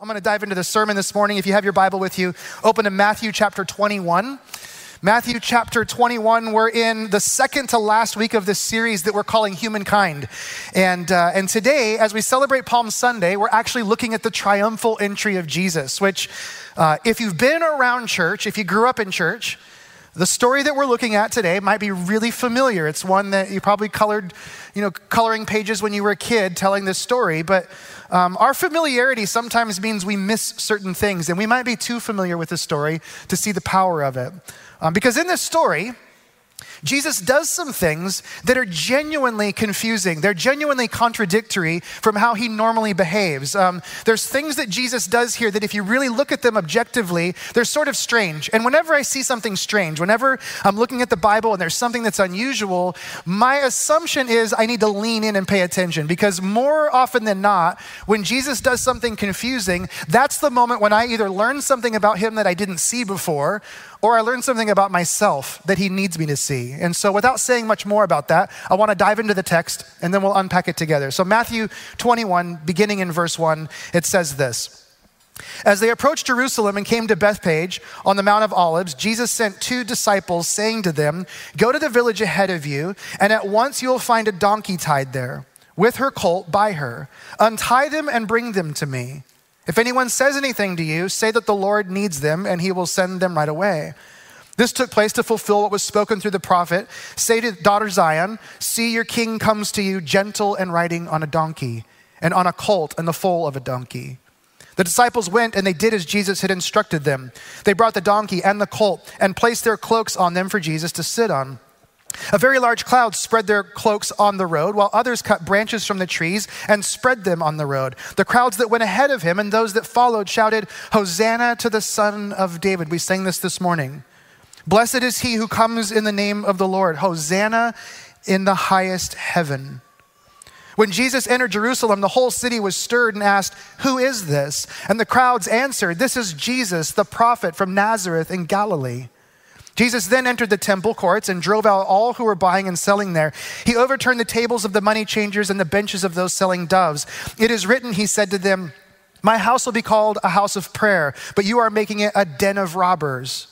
I'm going to dive into the sermon this morning. If you have your Bible with you, open to Matthew chapter 21. Matthew chapter 21, we're in the second to last week of this series that we're calling Humankind. And, uh, and today, as we celebrate Palm Sunday, we're actually looking at the triumphal entry of Jesus, which, uh, if you've been around church, if you grew up in church, the story that we're looking at today might be really familiar. It's one that you probably colored, you know, coloring pages when you were a kid telling this story, but um, our familiarity sometimes means we miss certain things, and we might be too familiar with the story to see the power of it. Um, because in this story, Jesus does some things that are genuinely confusing. They're genuinely contradictory from how he normally behaves. Um, there's things that Jesus does here that, if you really look at them objectively, they're sort of strange. And whenever I see something strange, whenever I'm looking at the Bible and there's something that's unusual, my assumption is I need to lean in and pay attention because more often than not, when Jesus does something confusing, that's the moment when I either learn something about him that I didn't see before or I learned something about myself that he needs me to see. And so, without saying much more about that, I want to dive into the text and then we'll unpack it together. So, Matthew 21, beginning in verse 1, it says this. As they approached Jerusalem and came to Bethphage on the Mount of Olives, Jesus sent two disciples, saying to them, Go to the village ahead of you, and at once you will find a donkey tied there, with her colt by her. Untie them and bring them to me. If anyone says anything to you, say that the Lord needs them and he will send them right away. This took place to fulfill what was spoken through the prophet. Say to daughter Zion, See, your king comes to you gentle and riding on a donkey, and on a colt and the foal of a donkey. The disciples went and they did as Jesus had instructed them. They brought the donkey and the colt and placed their cloaks on them for Jesus to sit on. A very large cloud spread their cloaks on the road, while others cut branches from the trees and spread them on the road. The crowds that went ahead of him and those that followed shouted, Hosanna to the Son of David. We sang this this morning. Blessed is he who comes in the name of the Lord. Hosanna in the highest heaven. When Jesus entered Jerusalem, the whole city was stirred and asked, Who is this? And the crowds answered, This is Jesus, the prophet from Nazareth in Galilee. Jesus then entered the temple courts and drove out all who were buying and selling there. He overturned the tables of the money changers and the benches of those selling doves. It is written, he said to them, My house will be called a house of prayer, but you are making it a den of robbers.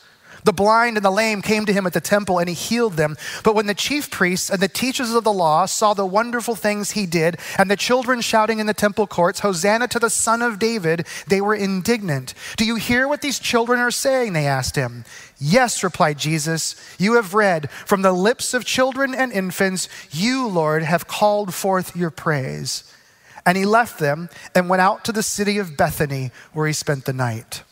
The blind and the lame came to him at the temple and he healed them. But when the chief priests and the teachers of the law saw the wonderful things he did and the children shouting in the temple courts, Hosanna to the Son of David, they were indignant. Do you hear what these children are saying? They asked him. Yes, replied Jesus, you have read from the lips of children and infants, you, Lord, have called forth your praise. And he left them and went out to the city of Bethany where he spent the night.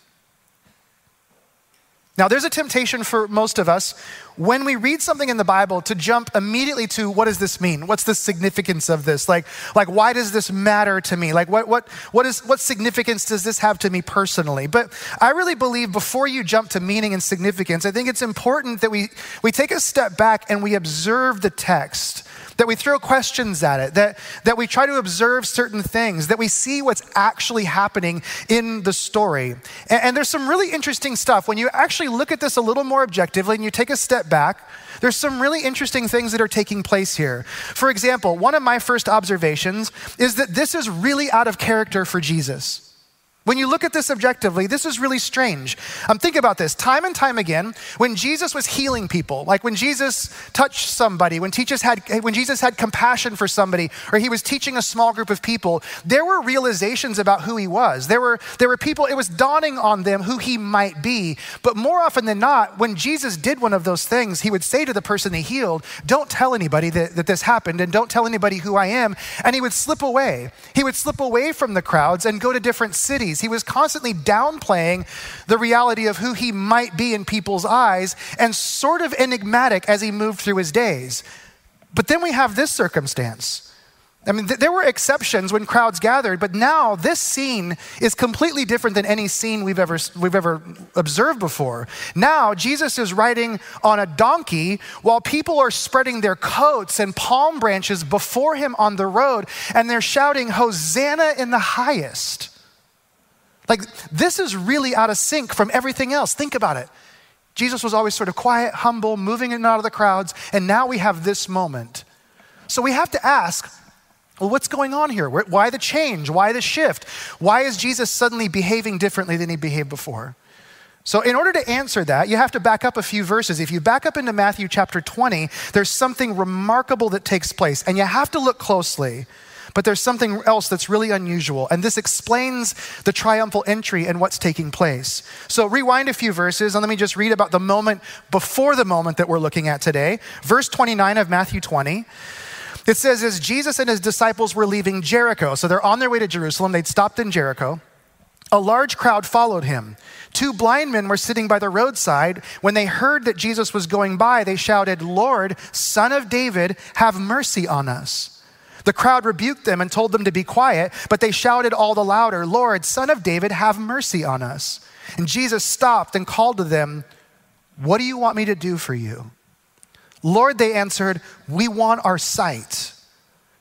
Now, there's a temptation for most of us when we read something in the Bible to jump immediately to what does this mean? What's the significance of this? Like, like why does this matter to me? Like, what, what, what, is, what significance does this have to me personally? But I really believe before you jump to meaning and significance, I think it's important that we, we take a step back and we observe the text that we throw questions at it, that, that we try to observe certain things, that we see what's actually happening in the story. And, and there's some really interesting stuff. When you actually look at this a little more objectively and you take a step back, there's some really interesting things that are taking place here. For example, one of my first observations is that this is really out of character for Jesus. When you look at this objectively, this is really strange. Um, think about this. Time and time again, when Jesus was healing people, like when Jesus touched somebody, when, had, when Jesus had compassion for somebody, or he was teaching a small group of people, there were realizations about who he was. There were, there were people, it was dawning on them who he might be. But more often than not, when Jesus did one of those things, he would say to the person he healed, Don't tell anybody that, that this happened, and don't tell anybody who I am. And he would slip away. He would slip away from the crowds and go to different cities he was constantly downplaying the reality of who he might be in people's eyes and sort of enigmatic as he moved through his days. But then we have this circumstance. I mean, th- there were exceptions when crowds gathered, but now this scene is completely different than any scene we've ever, we've ever observed before. Now, Jesus is riding on a donkey while people are spreading their coats and palm branches before him on the road, and they're shouting, Hosanna in the highest. Like, this is really out of sync from everything else. Think about it. Jesus was always sort of quiet, humble, moving in and out of the crowds, and now we have this moment. So we have to ask Well, what's going on here? Why the change? Why the shift? Why is Jesus suddenly behaving differently than he behaved before? So, in order to answer that, you have to back up a few verses. If you back up into Matthew chapter 20, there's something remarkable that takes place, and you have to look closely. But there's something else that's really unusual, and this explains the triumphal entry and what's taking place. So, rewind a few verses, and let me just read about the moment before the moment that we're looking at today. Verse 29 of Matthew 20. It says, As Jesus and his disciples were leaving Jericho, so they're on their way to Jerusalem, they'd stopped in Jericho, a large crowd followed him. Two blind men were sitting by the roadside. When they heard that Jesus was going by, they shouted, Lord, son of David, have mercy on us. The crowd rebuked them and told them to be quiet, but they shouted all the louder, Lord, son of David, have mercy on us. And Jesus stopped and called to them, What do you want me to do for you? Lord, they answered, We want our sight.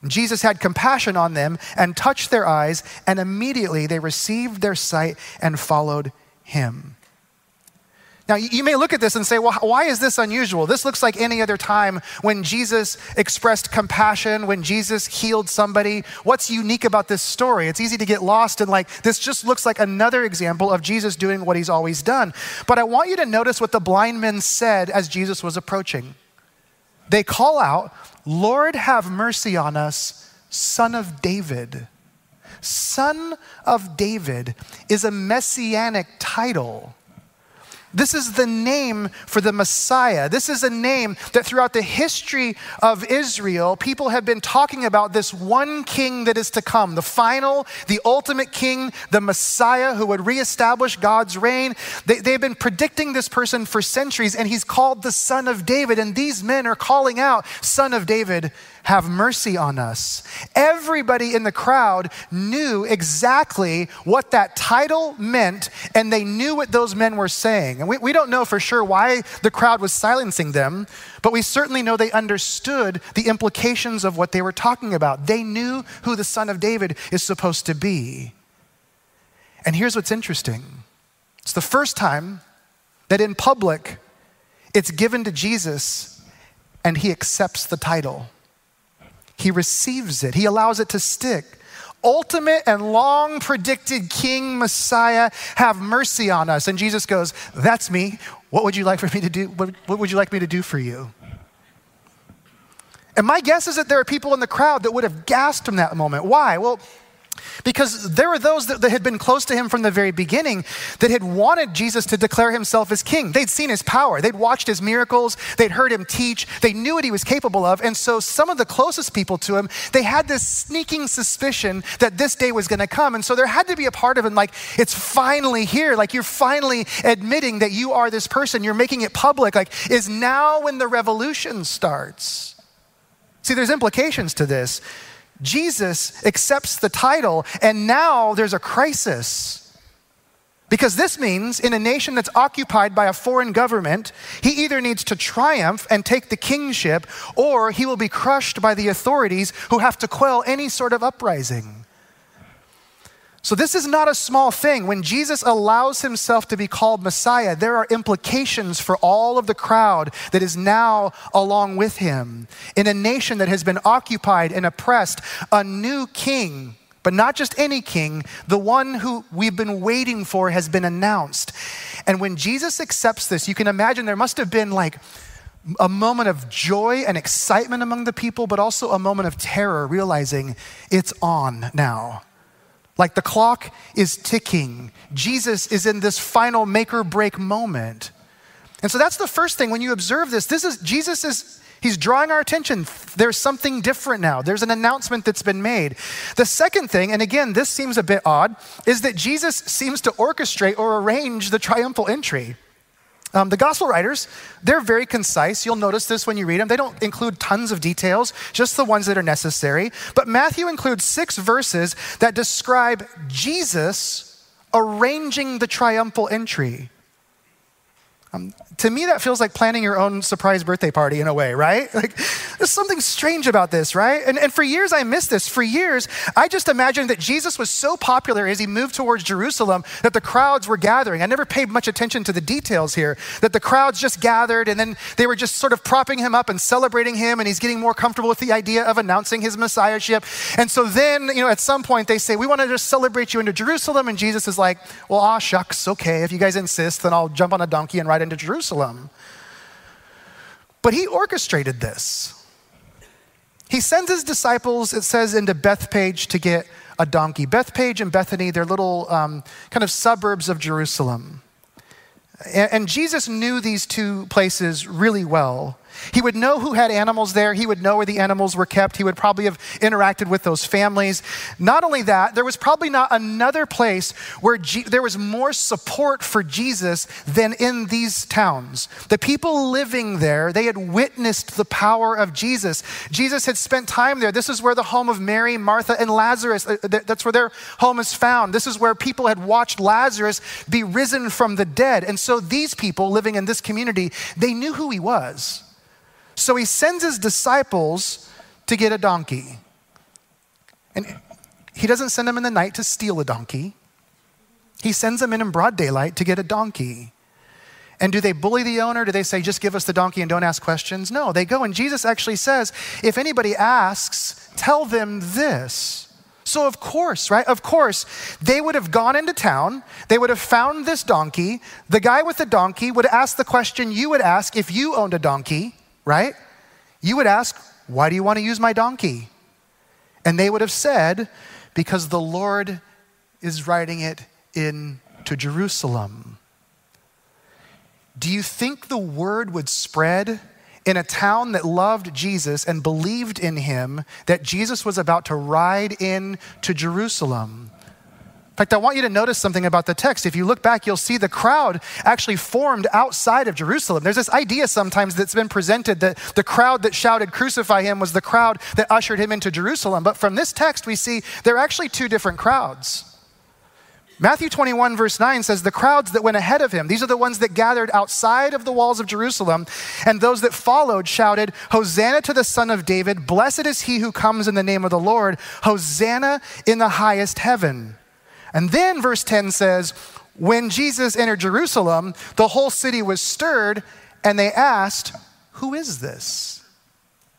Jesus had compassion on them and touched their eyes, and immediately they received their sight and followed him. Now, you may look at this and say, well, why is this unusual? This looks like any other time when Jesus expressed compassion, when Jesus healed somebody. What's unique about this story? It's easy to get lost in like, this just looks like another example of Jesus doing what he's always done. But I want you to notice what the blind men said as Jesus was approaching. They call out, Lord, have mercy on us, son of David. Son of David is a messianic title. This is the name for the Messiah. This is a name that throughout the history of Israel, people have been talking about this one king that is to come, the final, the ultimate king, the Messiah who would reestablish God's reign. They, they've been predicting this person for centuries, and he's called the Son of David. And these men are calling out, Son of David, have mercy on us. Everybody in the crowd knew exactly what that title meant, and they knew what those men were saying. And we, we don't know for sure why the crowd was silencing them, but we certainly know they understood the implications of what they were talking about. They knew who the Son of David is supposed to be. And here's what's interesting it's the first time that in public it's given to Jesus and he accepts the title. He receives it, he allows it to stick. Ultimate and long predicted King Messiah, have mercy on us. And Jesus goes, That's me. What would you like for me to do? What, what would you like me to do for you? And my guess is that there are people in the crowd that would have gasped from that moment. Why? Well, because there were those that, that, had been close to him from the very beginning that had wanted Jesus to declare himself as king. They'd seen his power, they'd watched his miracles, they'd heard him teach, they knew what he was capable of. And so, some of the closest people to him, they had this sneaking suspicion that this day was going to come. And so, there had to be a part of him like, it's finally here. Like, you're finally admitting that you are this person, you're making it public. Like, is now when the revolution starts. See, there's implications to this. Jesus accepts the title, and now there's a crisis. Because this means in a nation that's occupied by a foreign government, he either needs to triumph and take the kingship, or he will be crushed by the authorities who have to quell any sort of uprising. So, this is not a small thing. When Jesus allows himself to be called Messiah, there are implications for all of the crowd that is now along with him. In a nation that has been occupied and oppressed, a new king, but not just any king, the one who we've been waiting for has been announced. And when Jesus accepts this, you can imagine there must have been like, a moment of joy and excitement among the people, but also a moment of terror, realizing it's on now. Like the clock is ticking. Jesus is in this final make or break moment. And so that's the first thing when you observe this. This is Jesus is he's drawing our attention. There's something different now. There's an announcement that's been made. The second thing, and again, this seems a bit odd, is that Jesus seems to orchestrate or arrange the triumphal entry. Um, the gospel writers, they're very concise. You'll notice this when you read them. They don't include tons of details, just the ones that are necessary. But Matthew includes six verses that describe Jesus arranging the triumphal entry. Um, to me, that feels like planning your own surprise birthday party in a way, right? Like, there's something strange about this, right? And, and for years, I missed this. For years, I just imagined that Jesus was so popular as he moved towards Jerusalem that the crowds were gathering. I never paid much attention to the details here, that the crowds just gathered and then they were just sort of propping him up and celebrating him, and he's getting more comfortable with the idea of announcing his messiahship. And so then, you know, at some point, they say, We want to just celebrate you into Jerusalem. And Jesus is like, Well, ah, shucks, okay. If you guys insist, then I'll jump on a donkey and ride into Jerusalem. But he orchestrated this. He sends his disciples, it says, into Bethphage to get a donkey. Bethphage and Bethany, they're little um, kind of suburbs of Jerusalem. And, and Jesus knew these two places really well. He would know who had animals there. He would know where the animals were kept. He would probably have interacted with those families. Not only that, there was probably not another place where there was more support for Jesus than in these towns. The people living there, they had witnessed the power of Jesus. Jesus had spent time there. This is where the home of Mary, Martha, and Lazarus, uh, that's where their home is found. This is where people had watched Lazarus be risen from the dead. And so these people living in this community, they knew who he was. So he sends his disciples to get a donkey. And he doesn't send them in the night to steal a donkey. He sends them in in broad daylight to get a donkey. And do they bully the owner? Do they say, just give us the donkey and don't ask questions? No, they go. And Jesus actually says, if anybody asks, tell them this. So, of course, right? Of course, they would have gone into town. They would have found this donkey. The guy with the donkey would ask the question you would ask if you owned a donkey right? You would ask, Why do you want to use my donkey? And they would have said, Because the Lord is riding it into Jerusalem. Do you think the word would spread in a town that loved Jesus and believed in him that Jesus was about to ride in to Jerusalem? In fact, I want you to notice something about the text. If you look back, you'll see the crowd actually formed outside of Jerusalem. There's this idea sometimes that's been presented that the crowd that shouted, Crucify him, was the crowd that ushered him into Jerusalem. But from this text, we see there are actually two different crowds. Matthew 21, verse 9 says, The crowds that went ahead of him, these are the ones that gathered outside of the walls of Jerusalem, and those that followed shouted, Hosanna to the Son of David, blessed is he who comes in the name of the Lord, Hosanna in the highest heaven. And then verse 10 says, When Jesus entered Jerusalem, the whole city was stirred, and they asked, Who is this?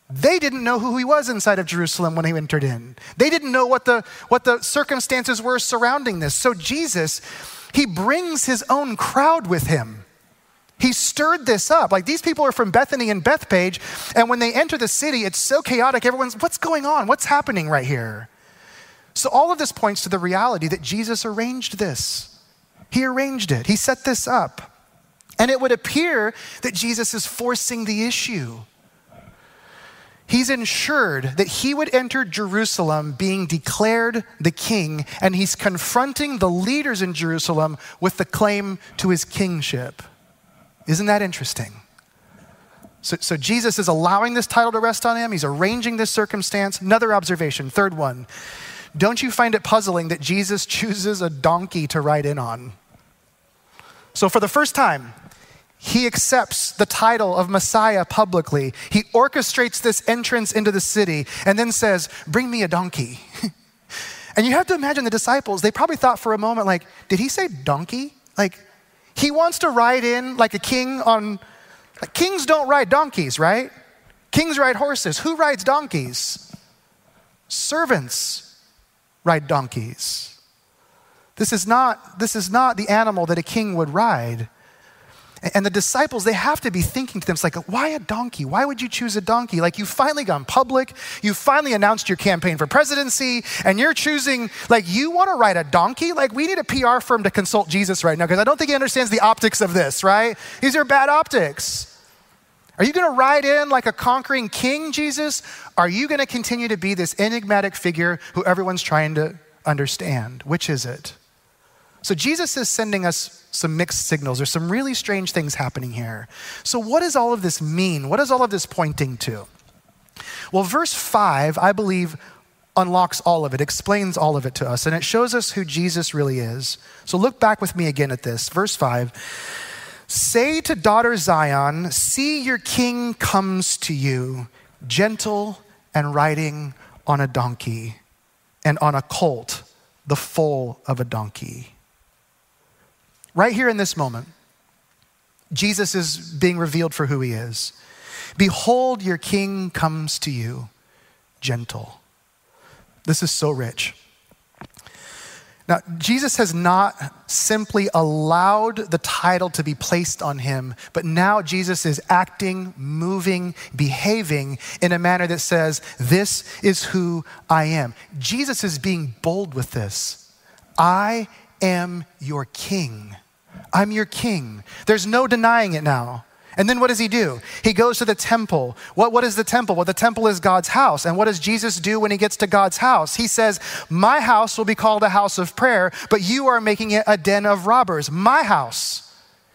They didn't know who he was inside of Jerusalem when he entered in. They didn't know what the, what the circumstances were surrounding this. So Jesus, he brings his own crowd with him. He stirred this up. Like these people are from Bethany and Bethphage, and when they enter the city, it's so chaotic. Everyone's, what's going on? What's happening right here? So, all of this points to the reality that Jesus arranged this. He arranged it, He set this up. And it would appear that Jesus is forcing the issue. He's ensured that he would enter Jerusalem being declared the king, and he's confronting the leaders in Jerusalem with the claim to his kingship. Isn't that interesting? So, so, Jesus is allowing this title to rest on him. He's arranging this circumstance. Another observation, third one. Don't you find it puzzling that Jesus chooses a donkey to ride in on? So, for the first time, he accepts the title of Messiah publicly. He orchestrates this entrance into the city and then says, Bring me a donkey. and you have to imagine the disciples, they probably thought for a moment, like, Did he say donkey? Like, he wants to ride in like a king on. Like, kings don't ride donkeys, right? Kings ride horses. Who rides donkeys? Servants ride donkeys. This is not, this is not the animal that a king would ride. And the disciples, they have to be thinking to themselves, like, why a donkey? Why would you choose a donkey? Like, you've finally gone public, you've finally announced your campaign for presidency, and you're choosing, like, you want to ride a donkey? Like, we need a PR firm to consult Jesus right now, because I don't think he understands the optics of this, right? These are bad optics. Are you going to ride in like a conquering king, Jesus? Are you going to continue to be this enigmatic figure who everyone's trying to understand? Which is it? So, Jesus is sending us some mixed signals. There's some really strange things happening here. So, what does all of this mean? What is all of this pointing to? Well, verse 5, I believe, unlocks all of it, explains all of it to us, and it shows us who Jesus really is. So, look back with me again at this. Verse 5 Say to daughter Zion, See, your king comes to you, gentle and riding on a donkey, and on a colt, the foal of a donkey. Right here in this moment, Jesus is being revealed for who he is. Behold, your king comes to you, gentle. This is so rich. Now, Jesus has not simply allowed the title to be placed on him, but now Jesus is acting, moving, behaving in a manner that says, This is who I am. Jesus is being bold with this. I am your king. I'm your king. There's no denying it now. And then what does he do? He goes to the temple. What, what is the temple? Well, the temple is God's house. And what does Jesus do when he gets to God's house? He says, My house will be called a house of prayer, but you are making it a den of robbers. My house.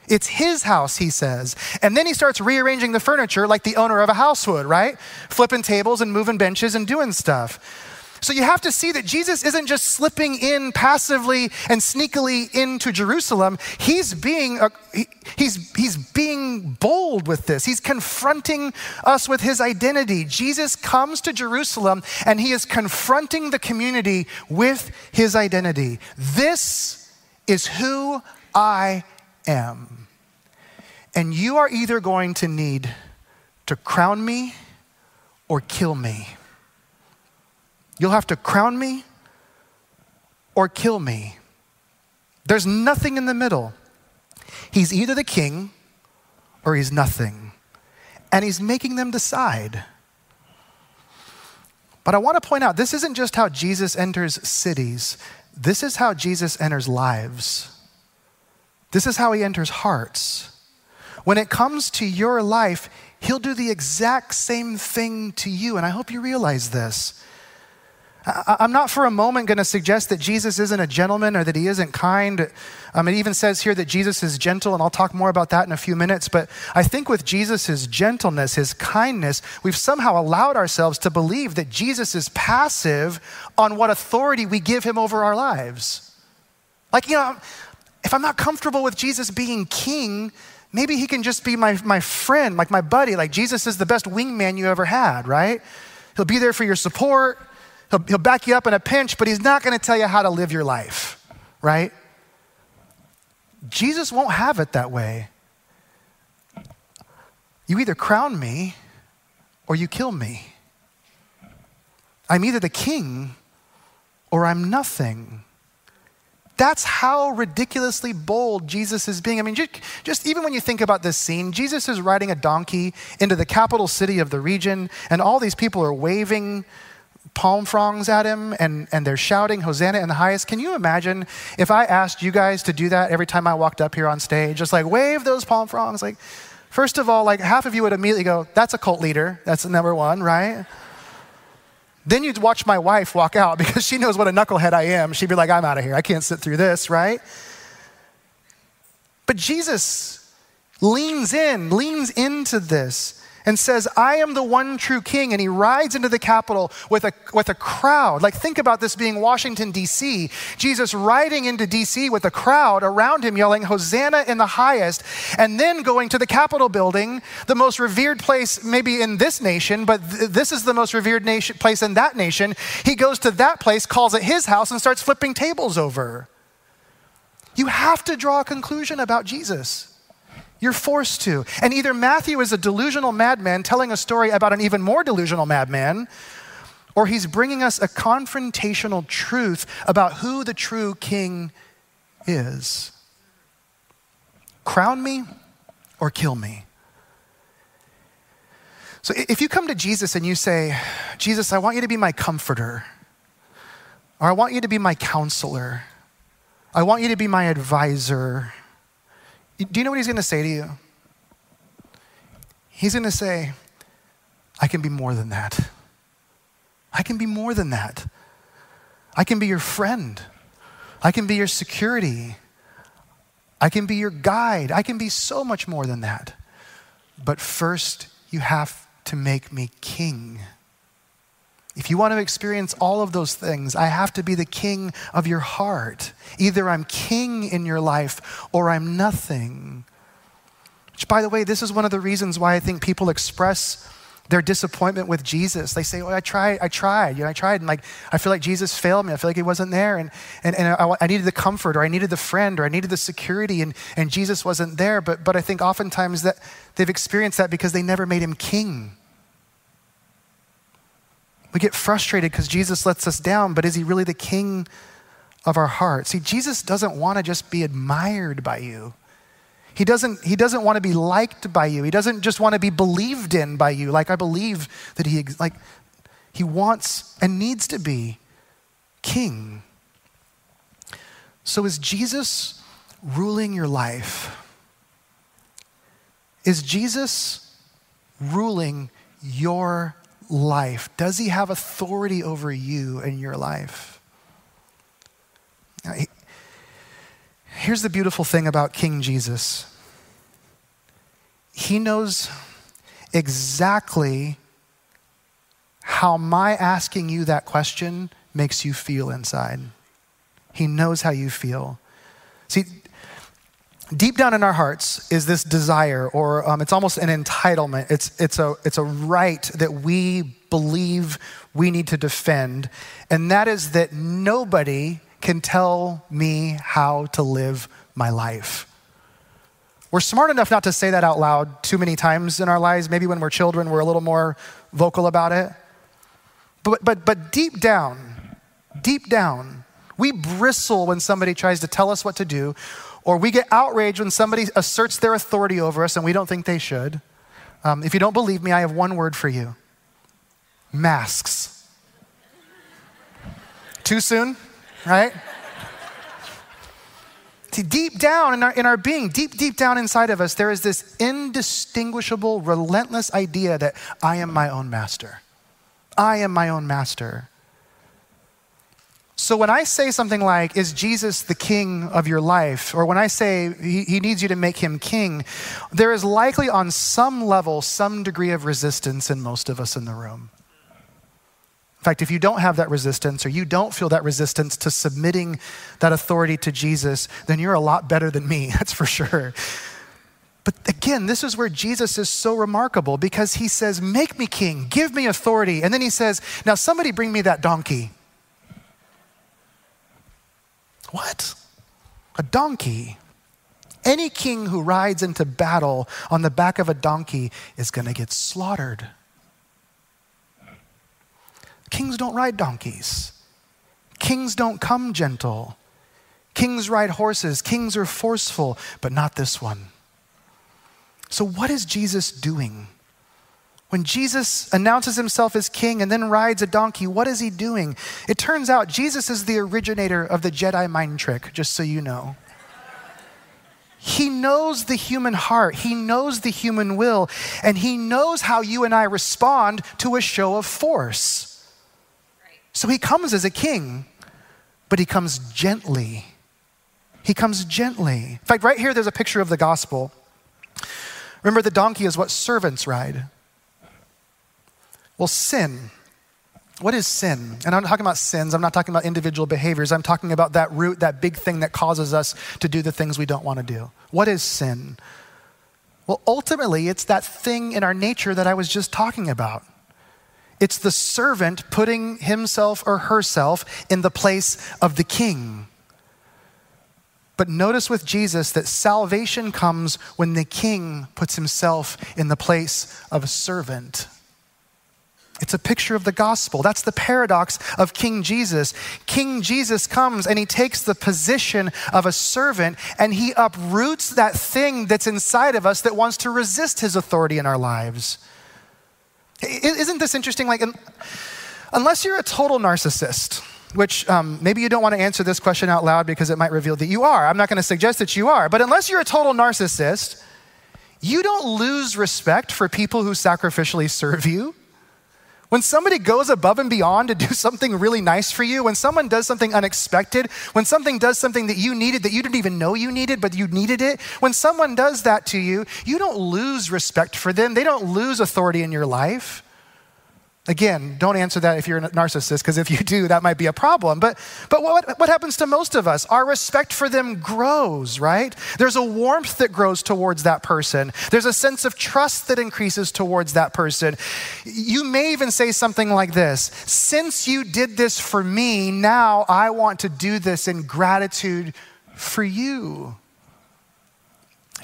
It's his house, he says. And then he starts rearranging the furniture like the owner of a house would, right? Flipping tables and moving benches and doing stuff. So you have to see that Jesus isn't just slipping in passively and sneakily into Jerusalem. He's being, uh, he, he's, he's being bold with this. He's confronting us with his identity. Jesus comes to Jerusalem and he is confronting the community with his identity. This is who I am. And you are either going to need to crown me or kill me. You'll have to crown me or kill me. There's nothing in the middle. He's either the king or he's nothing. And he's making them decide. But I want to point out this isn't just how Jesus enters cities, this is how Jesus enters lives. This is how he enters hearts. When it comes to your life, he'll do the exact same thing to you. And I hope you realize this. I'm not for a moment going to suggest that Jesus isn't a gentleman or that he isn't kind. Um, it even says here that Jesus is gentle, and I'll talk more about that in a few minutes. But I think with Jesus' gentleness, his kindness, we've somehow allowed ourselves to believe that Jesus is passive on what authority we give him over our lives. Like, you know, if I'm not comfortable with Jesus being king, maybe he can just be my, my friend, like my buddy. Like, Jesus is the best wingman you ever had, right? He'll be there for your support. He'll, he'll back you up in a pinch, but he's not going to tell you how to live your life, right? Jesus won't have it that way. You either crown me or you kill me. I'm either the king or I'm nothing. That's how ridiculously bold Jesus is being. I mean, just, just, even when you think about this scene, Jesus is riding a donkey into the capital city of the region, and all these people are waving palm fronds at him and, and they're shouting Hosanna in the highest. Can you imagine if I asked you guys to do that every time I walked up here on stage? Just like wave those palm fronds. Like, first of all, like half of you would immediately go, that's a cult leader. That's number one, right? Then you'd watch my wife walk out because she knows what a knucklehead I am. She'd be like, I'm out of here. I can't sit through this, right? But Jesus leans in, leans into this and says, I am the one true king. And he rides into the Capitol with a, with a crowd. Like, think about this being Washington, D.C. Jesus riding into D.C. with a crowd around him yelling, Hosanna in the highest, and then going to the Capitol building, the most revered place maybe in this nation, but th- this is the most revered nation, place in that nation. He goes to that place, calls it his house, and starts flipping tables over. You have to draw a conclusion about Jesus. You're forced to. And either Matthew is a delusional madman telling a story about an even more delusional madman, or he's bringing us a confrontational truth about who the true king is. Crown me or kill me. So if you come to Jesus and you say, Jesus, I want you to be my comforter, or I want you to be my counselor, I want you to be my advisor, do you know what he's going to say to you? He's going to say, I can be more than that. I can be more than that. I can be your friend. I can be your security. I can be your guide. I can be so much more than that. But first, you have to make me king. If you want to experience all of those things, I have to be the king of your heart. Either I'm king in your life or I'm nothing. Which, by the way, this is one of the reasons why I think people express their disappointment with Jesus. They say, "Oh, I tried, I tried, you know, I tried, and like I feel like Jesus failed me. I feel like He wasn't there, and and, and I, I needed the comfort, or I needed the friend, or I needed the security, and and Jesus wasn't there." But but I think oftentimes that they've experienced that because they never made Him King. We get frustrated because Jesus lets us down, but is He really the King of our heart? See, Jesus doesn't want to just be admired by you. He doesn't, he doesn't want to be liked by you. He doesn't just want to be believed in by you. Like I believe that he like he wants and needs to be king. So is Jesus ruling your life? Is Jesus ruling your life? Does he have authority over you and your life? Now, he, Here's the beautiful thing about King Jesus He knows exactly how my asking you that question makes you feel inside. He knows how you feel. See, deep down in our hearts is this desire, or um, it's almost an entitlement. It's, it's, a, it's a right that we believe we need to defend, and that is that nobody can tell me how to live my life. We're smart enough not to say that out loud too many times in our lives. Maybe when we're children, we're a little more vocal about it. But, but, but deep down, deep down, we bristle when somebody tries to tell us what to do, or we get outraged when somebody asserts their authority over us and we don't think they should. Um, if you don't believe me, I have one word for you masks. Too soon? right? See, deep down in our, in our being, deep, deep down inside of us, there is this indistinguishable, relentless idea that I am my own master. I am my own master. So when I say something like, Is Jesus the king of your life? Or when I say he, he, needs you to make him king, there is likely on some level some degree of resistance in most of us in the room. In fact, if you don't have that resistance or you don't feel that resistance to submitting that authority to Jesus, then you're a lot better than me, that's for sure. But again, this is where Jesus is so remarkable because he says, Make me king, give me authority. And then he says, Now somebody bring me that donkey. What? A donkey. Any king who rides into battle on the back of a donkey is going to get slaughtered. Kings don't ride donkeys. Kings don't come gentle. Kings ride horses. Kings are forceful, but not this one. So, what is Jesus doing? When Jesus announces himself as king and then rides a donkey, what is he doing? It turns out Jesus is the originator of the Jedi mind trick, just so you know. He knows the human heart, He knows the human will, and He knows how you and I respond to a show of force. So he comes as a king, but he comes gently. He comes gently. In fact, right here, there's a picture of the gospel. Remember, the donkey is what servants ride. Well, sin. What is sin? And I'm not talking about sins. I'm not talking about individual behaviors. I'm talking about that root, that big thing that causes us to do the things we don't want to do. What is sin? Well, ultimately, it's that thing in our nature that I was just talking about. It's the servant putting himself or herself in the place of the king. But notice with Jesus that salvation comes when the king puts himself in the place of a servant. It's a picture of the gospel. That's the paradox of King Jesus. King Jesus comes and he takes the position of a servant and he uproots that thing that's inside of us that wants to resist his authority in our lives. Isn't this interesting? Like, unless you're a total narcissist, which um, maybe you don't want to answer this question out loud because it might reveal that you are. I'm not going to suggest that you are. But unless you're a total narcissist, you don't lose respect for people who sacrificially serve you. When somebody goes above and beyond to do something really nice for you, when someone does something unexpected, when something does something that you needed that you didn't even know you needed, but you needed it, when someone does that to you, you don't lose respect for them. They don't lose authority in your life. Again, don't answer that if you're a narcissist, because if you do, that might be a problem. But, but what, what happens to most of us? Our respect for them grows, right? There's a warmth that grows towards that person, there's a sense of trust that increases towards that person. You may even say something like this Since you did this for me, now I want to do this in gratitude for you.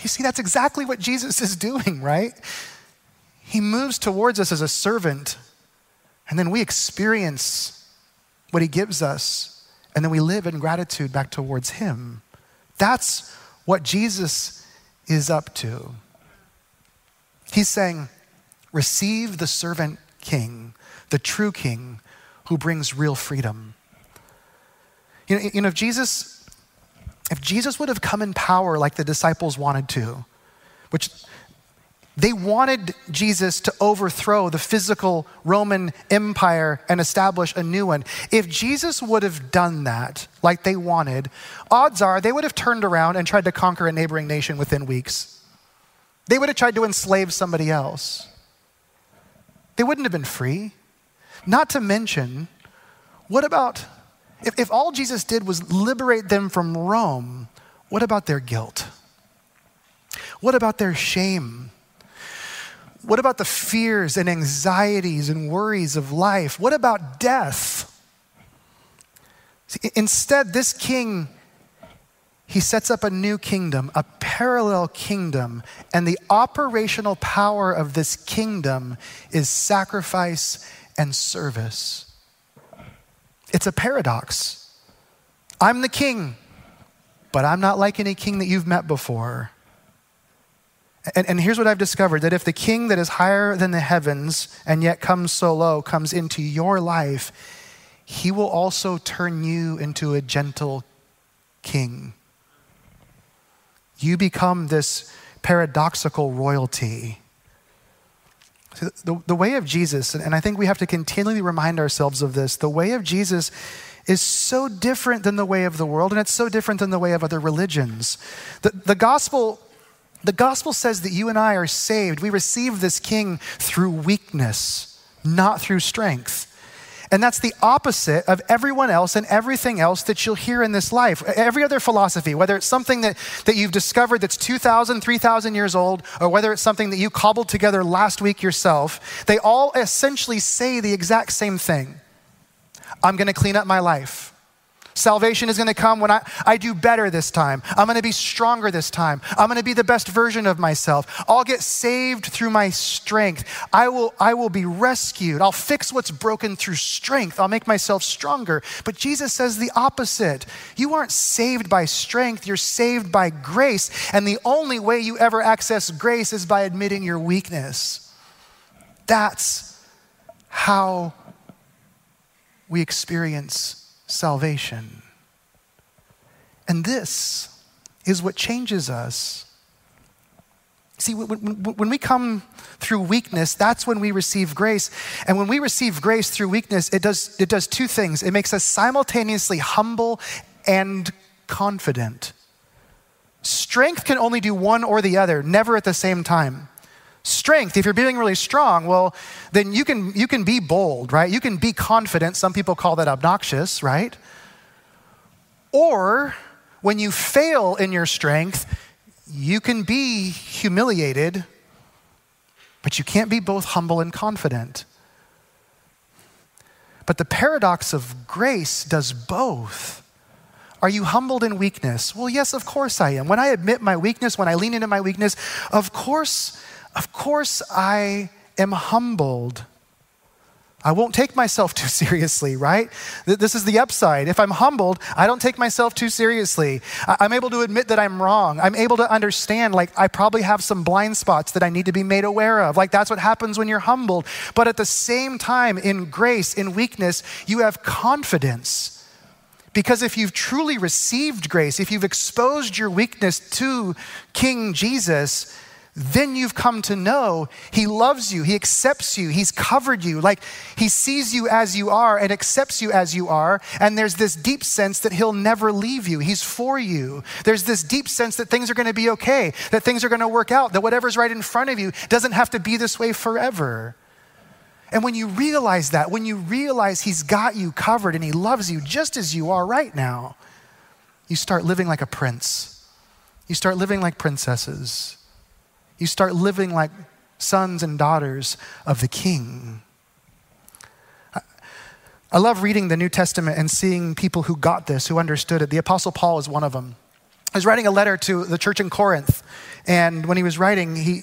You see, that's exactly what Jesus is doing, right? He moves towards us as a servant and then we experience what He gives us, and then we live in gratitude back towards Him. That's what Jesus is up to. He's saying, Receive the servant king, the true king who brings real freedom. You know, you know if Jesus if Jesus would have come in power like the disciples wanted to, which they wanted Jesus to overthrow the physical Roman Empire and establish a new one. If Jesus would have done that like they wanted, odds are they would have turned around and tried to conquer a neighboring nation within weeks. They would have tried to enslave somebody else. They wouldn't have been free. Not to mention, what about if, if all Jesus did was liberate them from Rome, what about their guilt? What about their shame? What about the fears and anxieties and worries of life? What about death? See, instead, this king, he sets up a new kingdom, a parallel kingdom, and the operational power of this kingdom is sacrifice and service. It's a paradox. I'm the king, but I'm not like any king that you've met before. And, and here's what I've discovered that if the king that is higher than the heavens and yet comes so low comes into your life, he will also turn you into a gentle king. You become this paradoxical royalty. The, the way of Jesus, and I think we have to continually remind ourselves of this, the way of Jesus is so different than the way of the world, and it's so different than the way of other religions. The, the gospel the gospel says that you and I are saved. We receive this king through weakness, not through strength. And that's the opposite of everyone else and everything else that you'll hear in this life. Every other philosophy, whether it's something that, that you've discovered that's 2,000, 3,000 years old, or whether it's something that you cobbled together last week yourself, they all essentially say the exact same thing I'm going to clean up my life. Salvation is going to come when I, I do better this time. I'm going to be stronger this time. I'm going to be the best version of myself. I'll get saved through my strength. I will, I will be rescued. I'll fix what's broken through strength. I'll make myself stronger. But Jesus says the opposite. You aren't saved by strength, you're saved by grace. And the only way you ever access grace is by admitting your weakness. That's how we experience salvation. And this is what changes us. See, when, we come through weakness, that's when we receive grace. And when we receive grace through weakness, it does, it does two things it makes us simultaneously humble and confident. Strength can only do one or the other, never at the same time strength if you're being really strong well then you can you can be bold right? You can be confident. Some people call that obnoxious right? Or when you fail in your strength you can be humiliated but you can't be both humble and confident. But the paradox of grace does both. Are you humbled in weakness? Well, yes, of course I am. When I admit my weakness, when I lean into my weakness, of course of course, I am humbled. I won't take myself too seriously, right? This is the upside. If I'm humbled, I don't take myself too seriously. I'm able to admit that I'm wrong. I'm able to understand, like, I probably have some blind spots that I need to be made aware of. Like, that's what happens when you're humbled. But at the same time, in grace, in weakness, you have confidence. Because if you've truly received grace, if you've exposed your weakness to King Jesus, then you've come to know He loves you, He accepts you, He's covered you. Like He sees you as you are and accepts you as you are. And there's this deep sense that He'll never leave you, He's for you. There's this deep sense that things are going to be okay, that things are going to work out, that whatever's right in front of you doesn't have to be this way forever. And when you realize that, when you realize He's got you covered and He loves you just as you are right now, you start living like a prince. You start living like princesses. You start living like sons and daughters of the King. I love reading the New Testament and seeing people who got this, who understood it. The Apostle Paul is one of them. He was writing a letter to the church in Corinth, and when he was writing, he,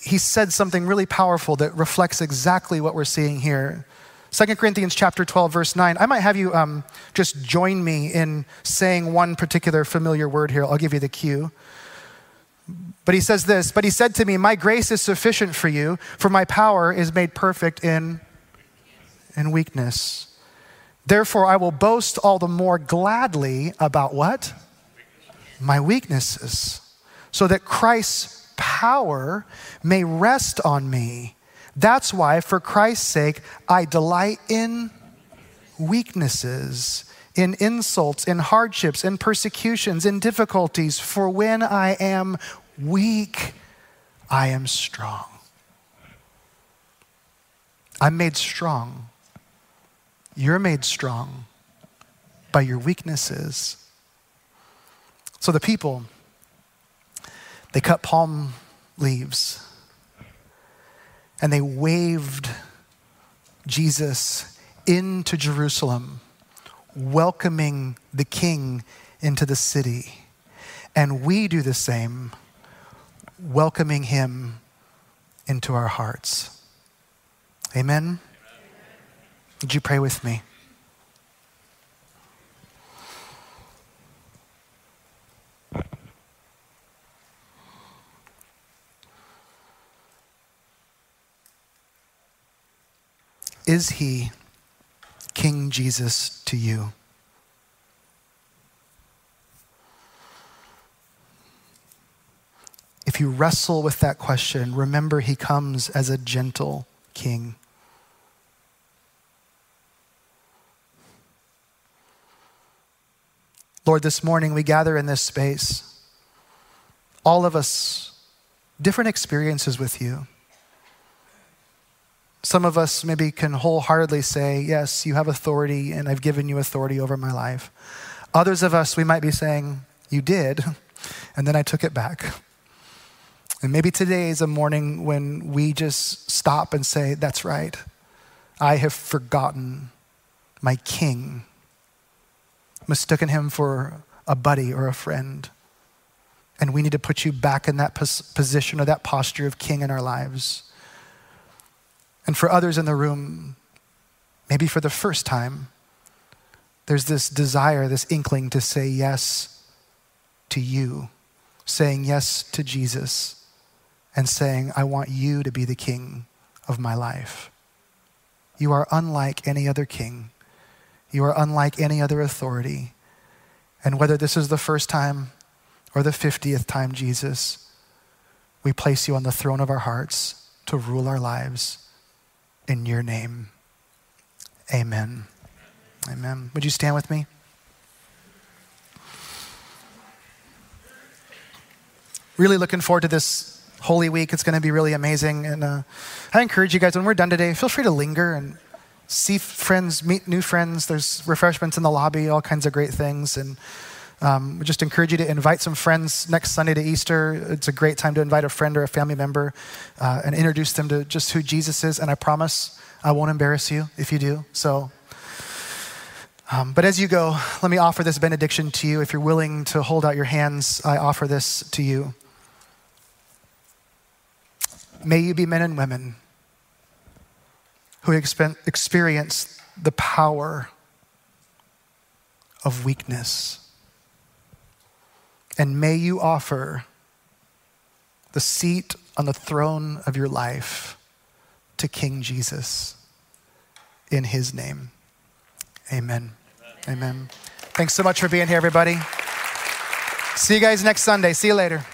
he said something really powerful that reflects exactly what we're seeing here. 2 Corinthians chapter 12, verse 9. I might have you um, just join me in saying one particular familiar word here. I'll give you the cue. But he says this, but he said to me, My grace is sufficient for you, for my power is made perfect in, in weakness. Therefore, I will boast all the more gladly about what? My weaknesses, so that Christ's power may rest on me. That's why, for Christ's sake, I delight in weaknesses, in insults, in hardships, in persecutions, in difficulties. For when I am weak, I am strong. I'm made strong. You're made strong by your weaknesses. So the people, they cut palm leaves and they waved Jesus into Jerusalem, welcoming the king into the city. And we do the same, welcoming him into our hearts. Amen? Would you pray with me? Is he King Jesus to you? If you wrestle with that question, remember he comes as a gentle king. Lord, this morning we gather in this space, all of us, different experiences with you. Some of us maybe can wholeheartedly say, Yes, you have authority, and I've given you authority over my life. Others of us, we might be saying, You did, and then I took it back. And maybe today is a morning when we just stop and say, That's right. I have forgotten my king, mistaken him for a buddy or a friend. And we need to put you back in that position or that posture of king in our lives. And for others in the room, maybe for the first time, there's this desire, this inkling to say yes to you, saying yes to Jesus, and saying, I want you to be the king of my life. You are unlike any other king. You are unlike any other authority. And whether this is the first time or the 50th time, Jesus, we place you on the throne of our hearts to rule our lives in your name. Amen. Amen. Would you stand with me? Really looking forward to this Holy Week. It's going to be really amazing. And uh, I encourage you guys, when we're done today, feel free to linger and see friends, meet new friends. There's refreshments in the lobby, all kinds of great things. And um, we just encourage you to invite some friends next Sunday to Easter. It's a great time to invite a friend or a family member uh, and introduce them to just who Jesus is. And I promise I won't embarrass you if you do. So, um, but as you go, let me offer this benediction to you. If you're willing to hold out your hands, I offer this to you. May you be men and women who experience the power of weakness and may you offer the seat on the throne of your life to King Jesus in his name. Amen. Amen. Amen. Thanks so much for being here, everybody. See you guys next Sunday. See you later.